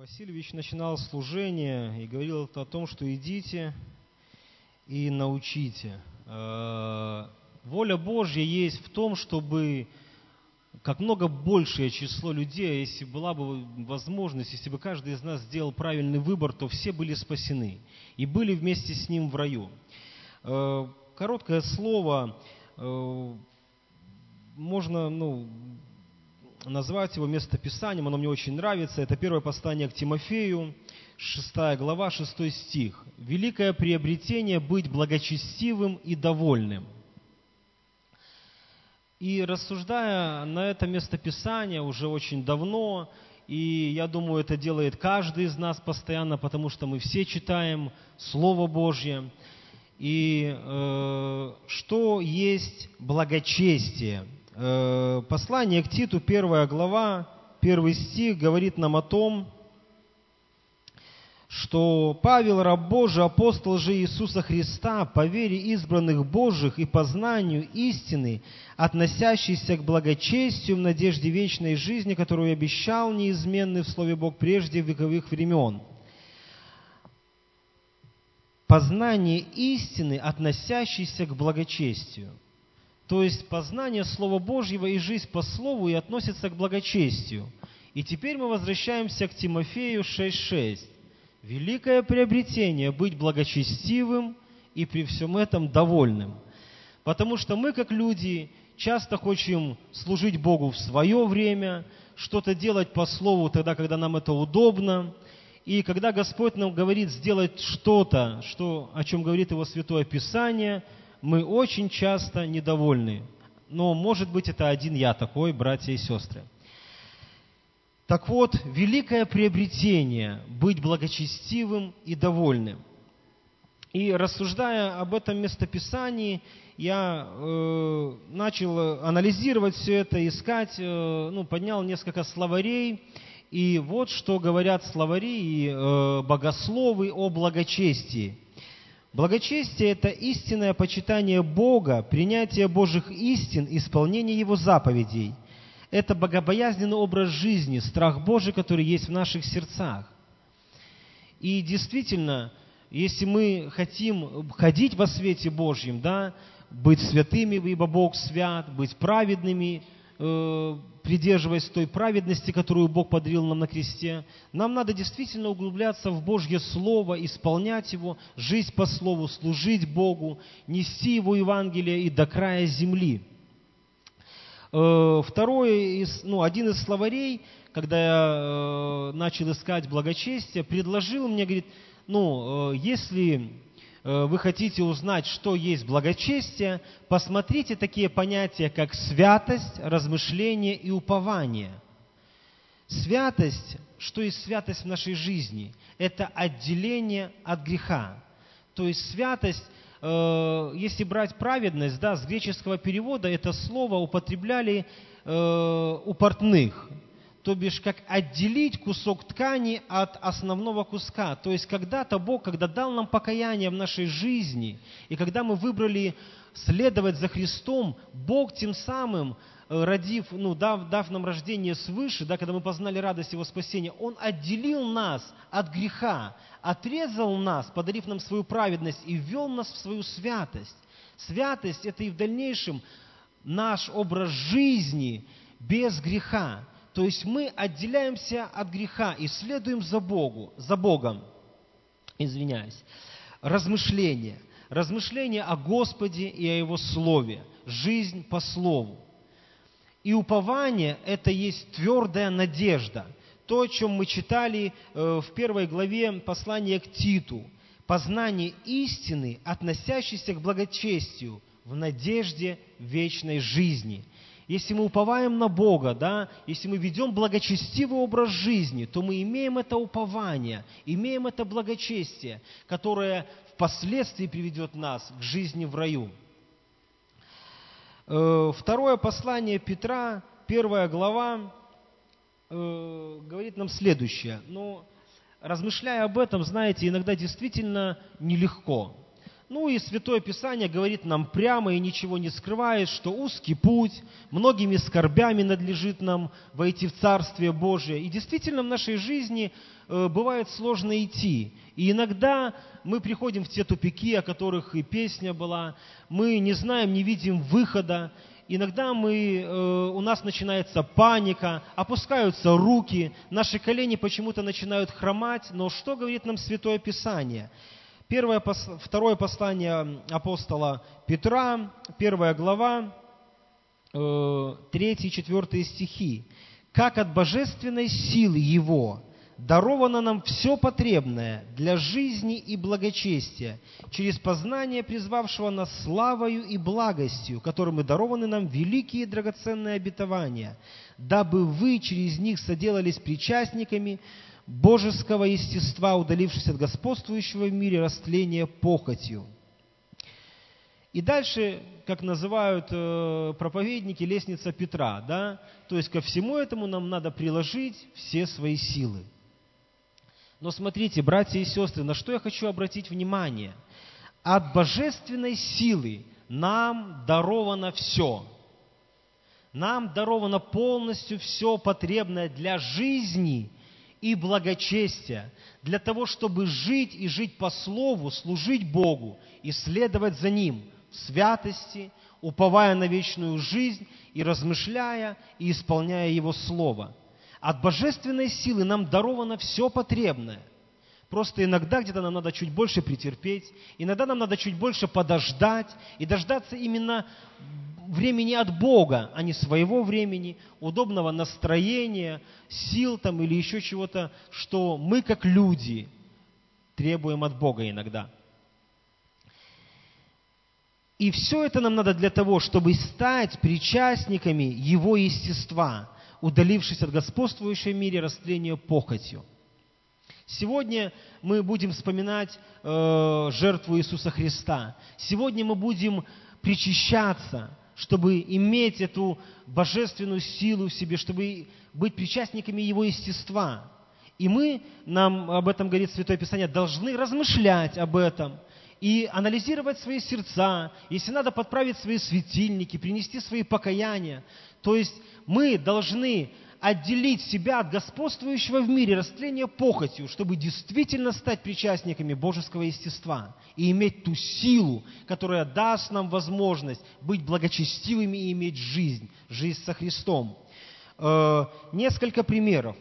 Васильевич начинал служение и говорил о том, что идите и научите. Э, воля Божья есть в том, чтобы как много большее число людей, если была бы возможность, если бы каждый из нас сделал правильный выбор, то все были спасены и были вместе с ним в раю. Э, короткое слово, э, можно ну, назвать его местописанием, оно мне очень нравится. Это первое послание к Тимофею, 6 глава, 6 стих. «Великое приобретение – быть благочестивым и довольным». И рассуждая на это местописание уже очень давно, и я думаю, это делает каждый из нас постоянно, потому что мы все читаем Слово Божье. И э, что есть благочестие – послание к Титу, первая глава, первый стих говорит нам о том, что Павел, раб Божий, апостол же Иисуса Христа, по вере избранных Божьих и по знанию истины, относящийся к благочестию в надежде вечной жизни, которую обещал неизменный в Слове Бог прежде вековых времен. Познание истины, относящейся к благочестию – то есть познание Слова Божьего и жизнь по Слову и относится к благочестию. И теперь мы возвращаемся к Тимофею 6.6. Великое приобретение – быть благочестивым и при всем этом довольным. Потому что мы, как люди, часто хотим служить Богу в свое время, что-то делать по Слову тогда, когда нам это удобно. И когда Господь нам говорит сделать что-то, что, о чем говорит Его Святое Писание – мы очень часто недовольны. Но, может быть, это один я такой, братья и сестры. Так вот, великое приобретение – быть благочестивым и довольным. И рассуждая об этом местописании, я э, начал анализировать все это, искать, э, ну, поднял несколько словарей. И вот что говорят словари и э, богословы о благочестии – Благочестие – это истинное почитание Бога, принятие Божьих истин, исполнение Его заповедей. Это богобоязненный образ жизни, страх Божий, который есть в наших сердцах. И действительно, если мы хотим ходить во свете Божьем, да, быть святыми, ибо Бог свят, быть праведными, э, придерживаясь той праведности, которую Бог подарил нам на кресте, нам надо действительно углубляться в Божье Слово, исполнять его, жить по Слову, служить Богу, нести Его Евангелие и до края земли. Э, второй, из, ну, один из словарей, когда я э, начал искать благочестие, предложил мне, говорит, ну, э, если вы хотите узнать, что есть благочестие, посмотрите такие понятия, как святость, размышление и упование. Святость, что есть святость в нашей жизни? Это отделение от греха. То есть святость, э, если брать праведность, да, с греческого перевода это слово употребляли э, у портных то бишь как отделить кусок ткани от основного куска. То есть когда-то Бог, когда дал нам покаяние в нашей жизни, и когда мы выбрали следовать за Христом, Бог тем самым, э, родив, ну, дав, дав нам рождение свыше, да, когда мы познали радость Его спасения, Он отделил нас от греха, отрезал нас, подарив нам свою праведность и ввел нас в свою святость. Святость – это и в дальнейшем наш образ жизни без греха. То есть мы отделяемся от греха и следуем за, Богу, за Богом. Извиняюсь. Размышление. Размышление о Господе и о Его Слове. Жизнь по Слову. И упование – это есть твердая надежда. То, о чем мы читали э, в первой главе послания к Титу. Познание истины, относящейся к благочестию, в надежде вечной жизни – если мы уповаем на Бога, да, если мы ведем благочестивый образ жизни, то мы имеем это упование, имеем это благочестие, которое впоследствии приведет нас к жизни в раю. Э, второе послание Петра, первая глава, э, говорит нам следующее. Но размышляя об этом, знаете, иногда действительно нелегко. Ну и Святое Писание говорит нам прямо и ничего не скрывает, что узкий путь, многими скорбями надлежит нам войти в Царствие Божие. И действительно в нашей жизни э, бывает сложно идти. И иногда мы приходим в те тупики, о которых и песня была, мы не знаем, не видим выхода, Иногда мы, э, у нас начинается паника, опускаются руки, наши колени почему-то начинают хромать. Но что говорит нам Святое Писание? Первое, второе послание апостола Петра, первая глава, э, третий и четвертые стихи. «Как от божественной силы Его даровано нам все потребное для жизни и благочестия через познание призвавшего нас славою и благостью, которым и дарованы нам великие драгоценные обетования, дабы вы через них соделались причастниками божеского естества, удалившись от господствующего в мире растления похотью. И дальше, как называют э, проповедники, лестница Петра, да, то есть ко всему этому нам надо приложить все свои силы. Но смотрите, братья и сестры, на что я хочу обратить внимание. От божественной силы нам даровано все. Нам даровано полностью все потребное для жизни и благочестия, для того, чтобы жить и жить по Слову, служить Богу и следовать за Ним в святости, уповая на вечную жизнь и размышляя и исполняя Его Слово – от божественной силы нам даровано все потребное. Просто иногда где-то нам надо чуть больше претерпеть, иногда нам надо чуть больше подождать и дождаться именно времени от Бога, а не своего времени, удобного настроения, сил там или еще чего-то, что мы как люди требуем от Бога иногда. И все это нам надо для того, чтобы стать причастниками Его естества – удалившись от господствующей в мире растления похотью. Сегодня мы будем вспоминать э, жертву Иисуса Христа. Сегодня мы будем причащаться, чтобы иметь эту божественную силу в себе, чтобы быть причастниками Его естества. И мы, нам об этом говорит Святое Писание, должны размышлять об этом и анализировать свои сердца, если надо подправить свои светильники, принести свои покаяния. То есть мы должны отделить себя от господствующего в мире растления похотью, чтобы действительно стать причастниками божеского естества и иметь ту силу, которая даст нам возможность быть благочестивыми и иметь жизнь, жизнь со Христом. Э, несколько примеров.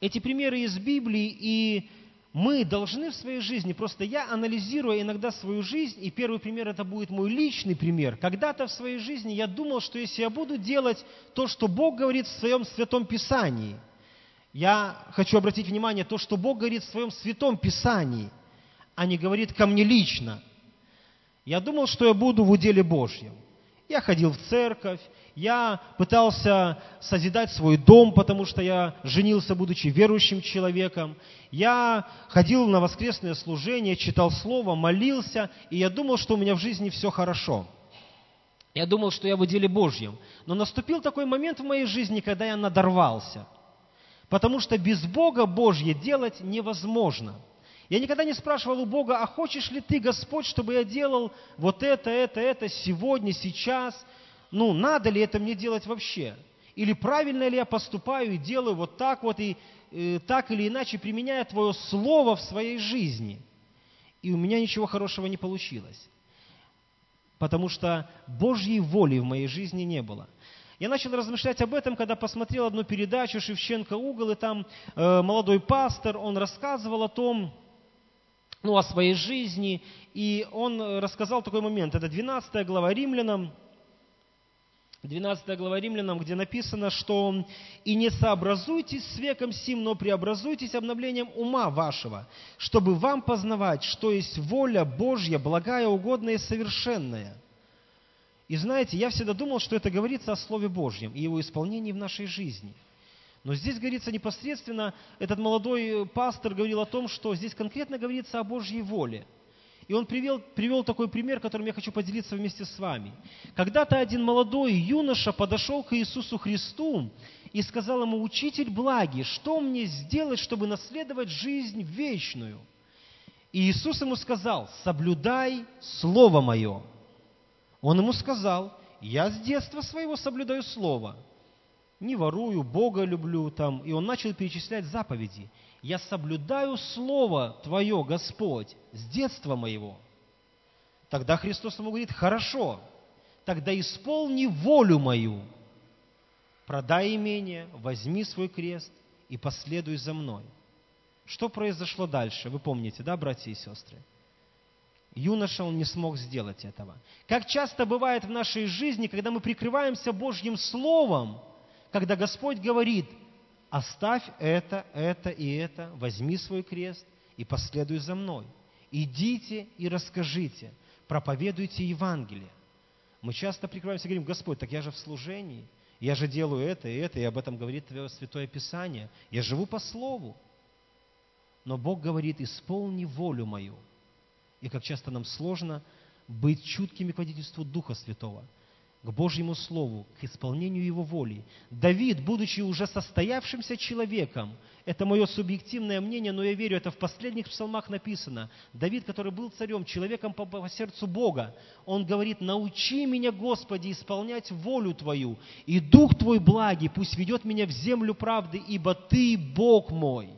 Эти примеры из Библии, и мы должны в своей жизни, просто я анализирую иногда свою жизнь, и первый пример это будет мой личный пример. Когда-то в своей жизни я думал, что если я буду делать то, что Бог говорит в своем Святом Писании, я хочу обратить внимание, то, что Бог говорит в своем Святом Писании, а не говорит ко мне лично. Я думал, что я буду в уделе Божьем. Я ходил в церковь, я пытался созидать свой дом, потому что я женился, будучи верующим человеком. Я ходил на воскресное служение, читал Слово, молился, и я думал, что у меня в жизни все хорошо. Я думал, что я в деле Божьем. Но наступил такой момент в моей жизни, когда я надорвался. Потому что без Бога Божье делать невозможно – я никогда не спрашивал у Бога, а хочешь ли ты, Господь, чтобы я делал вот это, это, это сегодня, сейчас? Ну, надо ли это мне делать вообще? Или правильно ли я поступаю и делаю вот так вот, и э, так или иначе применяя Твое Слово в своей жизни? И у меня ничего хорошего не получилось. Потому что Божьей воли в моей жизни не было. Я начал размышлять об этом, когда посмотрел одну передачу Шевченко «Угол», и там э, молодой пастор, он рассказывал о том, ну, о своей жизни. И он рассказал такой момент. Это 12 глава Римлянам, 12 глава Римлянам, где написано, что «И не сообразуйтесь с веком сим, но преобразуйтесь обновлением ума вашего, чтобы вам познавать, что есть воля Божья, благая, угодная и совершенная». И знаете, я всегда думал, что это говорится о Слове Божьем и его исполнении в нашей жизни – но здесь говорится непосредственно, этот молодой пастор говорил о том, что здесь конкретно говорится о Божьей воле. И он привел, привел такой пример, которым я хочу поделиться вместе с вами. Когда-то один молодой юноша подошел к Иисусу Христу и сказал ему, «Учитель благий, что мне сделать, чтобы наследовать жизнь вечную?» И Иисус ему сказал, соблюдай Слово Мое. Он ему сказал, я с детства своего соблюдаю Слово. Не ворую, Бога люблю там. И он начал перечислять заповеди. Я соблюдаю Слово Твое, Господь, с детства моего. Тогда Христос ему говорит, хорошо, тогда исполни волю мою. Продай имение, возьми свой крест и последуй за мной. Что произошло дальше? Вы помните, да, братья и сестры? Юноша, он не смог сделать этого. Как часто бывает в нашей жизни, когда мы прикрываемся Божьим Словом, когда Господь говорит, оставь это, это и это, возьми свой крест и последуй за мной. Идите и расскажите, проповедуйте Евангелие. Мы часто прикрываемся и говорим, Господь, так я же в служении – я же делаю это и это, и об этом говорит Твое Святое Писание. Я живу по Слову. Но Бог говорит, исполни волю мою. И как часто нам сложно быть чуткими к водительству Духа Святого – к Божьему Слову, к исполнению Его воли. Давид, будучи уже состоявшимся человеком, это мое субъективное мнение, но я верю, это в последних псалмах написано. Давид, который был царем, человеком по, по сердцу Бога, он говорит, научи меня, Господи, исполнять волю Твою, и Дух Твой благий пусть ведет меня в землю правды, ибо Ты Бог мой.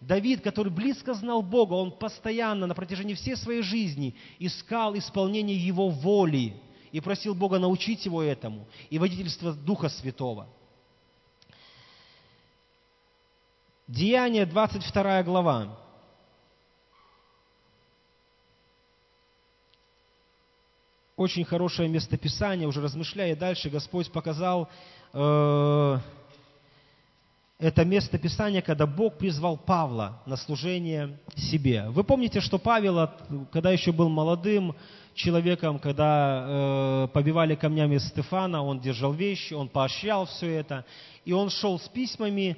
Давид, который близко знал Бога, он постоянно на протяжении всей своей жизни искал исполнение Его воли и просил Бога научить его этому, и водительство Духа Святого. Деяние, 22 глава. Очень хорошее местописание, уже размышляя дальше, Господь показал э, это место Писания, когда Бог призвал Павла на служение себе. Вы помните, что Павел, когда еще был молодым человеком, когда э, побивали камнями Стефана, он держал вещи, он поощрял все это, и он шел с письмами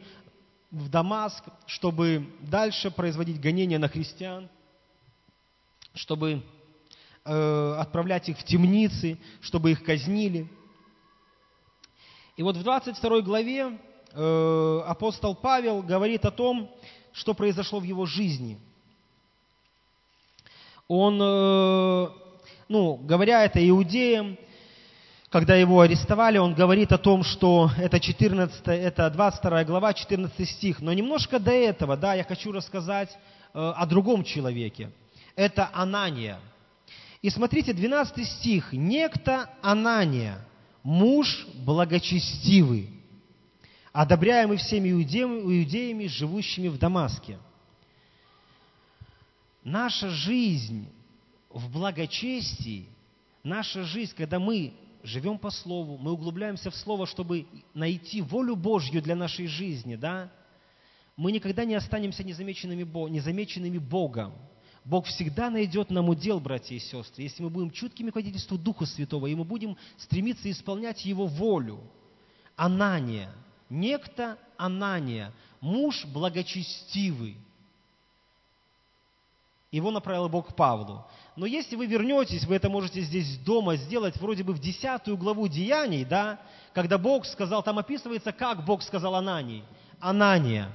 в Дамаск, чтобы дальше производить гонения на христиан, чтобы э, отправлять их в темницы, чтобы их казнили. И вот в 22 главе Э, апостол Павел говорит о том, что произошло в его жизни. Он, э, ну, говоря это иудеям, когда его арестовали, он говорит о том, что это 14, это 22 глава, 14 стих. Но немножко до этого, да, я хочу рассказать э, о другом человеке. Это Анания. И смотрите, 12 стих. «Некто Анания, муж благочестивый, одобряемый всеми иудеями, живущими в Дамаске. Наша жизнь в благочестии, наша жизнь, когда мы живем по Слову, мы углубляемся в Слово, чтобы найти волю Божью для нашей жизни, да, мы никогда не останемся незамеченными, незамеченными Богом. Бог всегда найдет нам удел, братья и сестры, если мы будем чуткими к водительству Духа Святого, и мы будем стремиться исполнять Его волю. Анания – некто Анания, муж благочестивый. Его направил Бог к Павлу. Но если вы вернетесь, вы это можете здесь дома сделать, вроде бы в десятую главу Деяний, да, когда Бог сказал, там описывается, как Бог сказал Анании. Анания,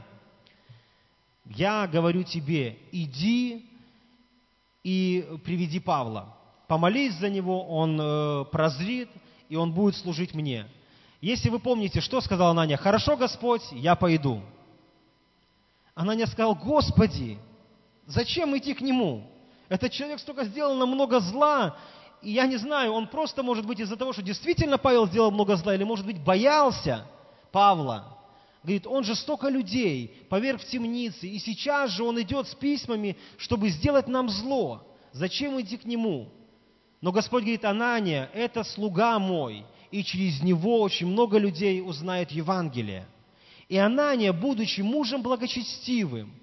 я говорю тебе, иди и приведи Павла. Помолись за него, он э, прозрит, и он будет служить мне. Если вы помните, что сказала Ананя? «Хорошо, Господь, я пойду». Ананя сказал, «Господи, зачем идти к нему? Этот человек столько сделал нам много зла, и я не знаю, он просто, может быть, из-за того, что действительно Павел сделал много зла, или, может быть, боялся Павла. Говорит, он же столько людей поверг в темнице, и сейчас же он идет с письмами, чтобы сделать нам зло. Зачем идти к нему? Но Господь говорит, Анания, это слуга мой, и через него очень много людей узнает Евангелие. И Анания, будучи мужем благочестивым,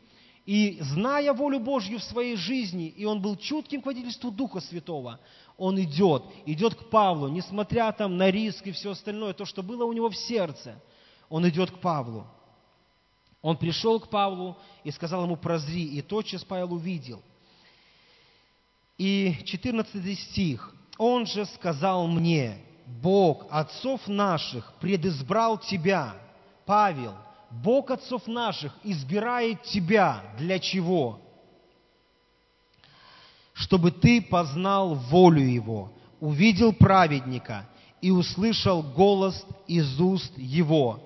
и зная волю Божью в своей жизни, и он был чутким к водительству Духа Святого, он идет, идет к Павлу, несмотря там на риск и все остальное, то, что было у него в сердце, он идет к Павлу. Он пришел к Павлу и сказал ему, прозри, и тотчас Павел увидел. И 14 стих. Он же сказал мне, Бог отцов наших предизбрал тебя, Павел, Бог отцов наших избирает тебя. Для чего? чтобы ты познал волю Его, увидел праведника и услышал голос из уст Его,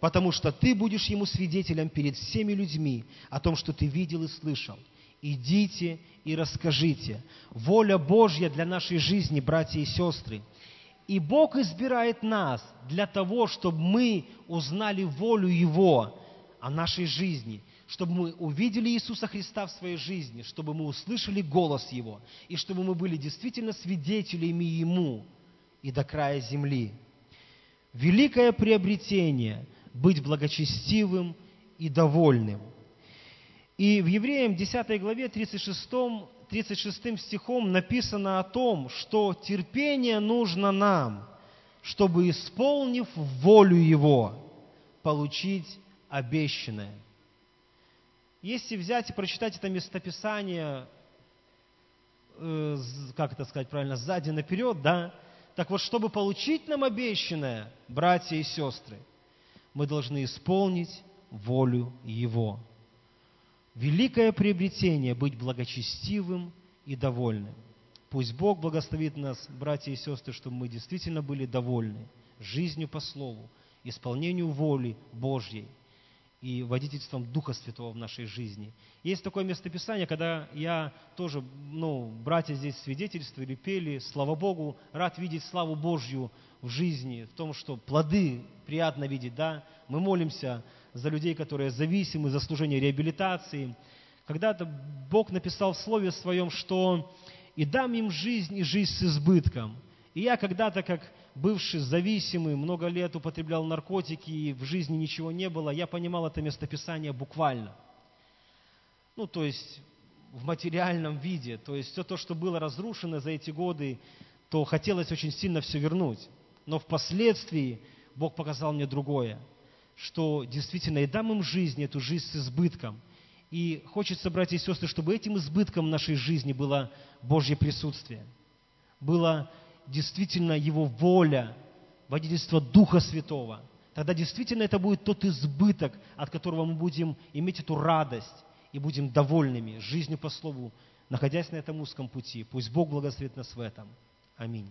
потому что ты будешь Ему свидетелем перед всеми людьми о том, что ты видел и слышал. Идите и расскажите. Воля Божья для нашей жизни, братья и сестры. И Бог избирает нас для того, чтобы мы узнали волю Его о нашей жизни, чтобы мы увидели Иисуса Христа в своей жизни, чтобы мы услышали голос Его, и чтобы мы были действительно свидетелями Ему и до края земли. Великое приобретение – быть благочестивым и довольным. И в Евреям 10 главе 36, 36 стихом написано о том, что терпение нужно нам, чтобы, исполнив волю Его, получить обещанное – если взять и прочитать это местописание, э, как это сказать правильно, сзади наперед, да, так вот, чтобы получить нам обещанное, братья и сестры, мы должны исполнить волю Его. Великое приобретение – быть благочестивым и довольным. Пусть Бог благословит нас, братья и сестры, чтобы мы действительно были довольны жизнью по Слову, исполнению воли Божьей – и водительством Духа Святого в нашей жизни. Есть такое местописание, когда я тоже, ну, братья здесь свидетельствовали, пели, слава Богу, рад видеть славу Божью в жизни, в том, что плоды приятно видеть, да. Мы молимся за людей, которые зависимы, за служение реабилитации. Когда-то Бог написал в Слове Своем, что «и дам им жизнь, и жизнь с избытком». И я когда-то, как бывший зависимый, много лет употреблял наркотики, и в жизни ничего не было, я понимал это местописание буквально. Ну, то есть в материальном виде. То есть все то, что было разрушено за эти годы, то хотелось очень сильно все вернуть. Но впоследствии Бог показал мне другое, что действительно и дам им жизнь, эту жизнь с избытком. И хочется, братья и сестры, чтобы этим избытком нашей жизни было Божье присутствие, было действительно Его воля, водительство Духа Святого, тогда действительно это будет тот избыток, от которого мы будем иметь эту радость и будем довольными жизнью по Слову, находясь на этом узком пути. Пусть Бог благословит нас в этом. Аминь.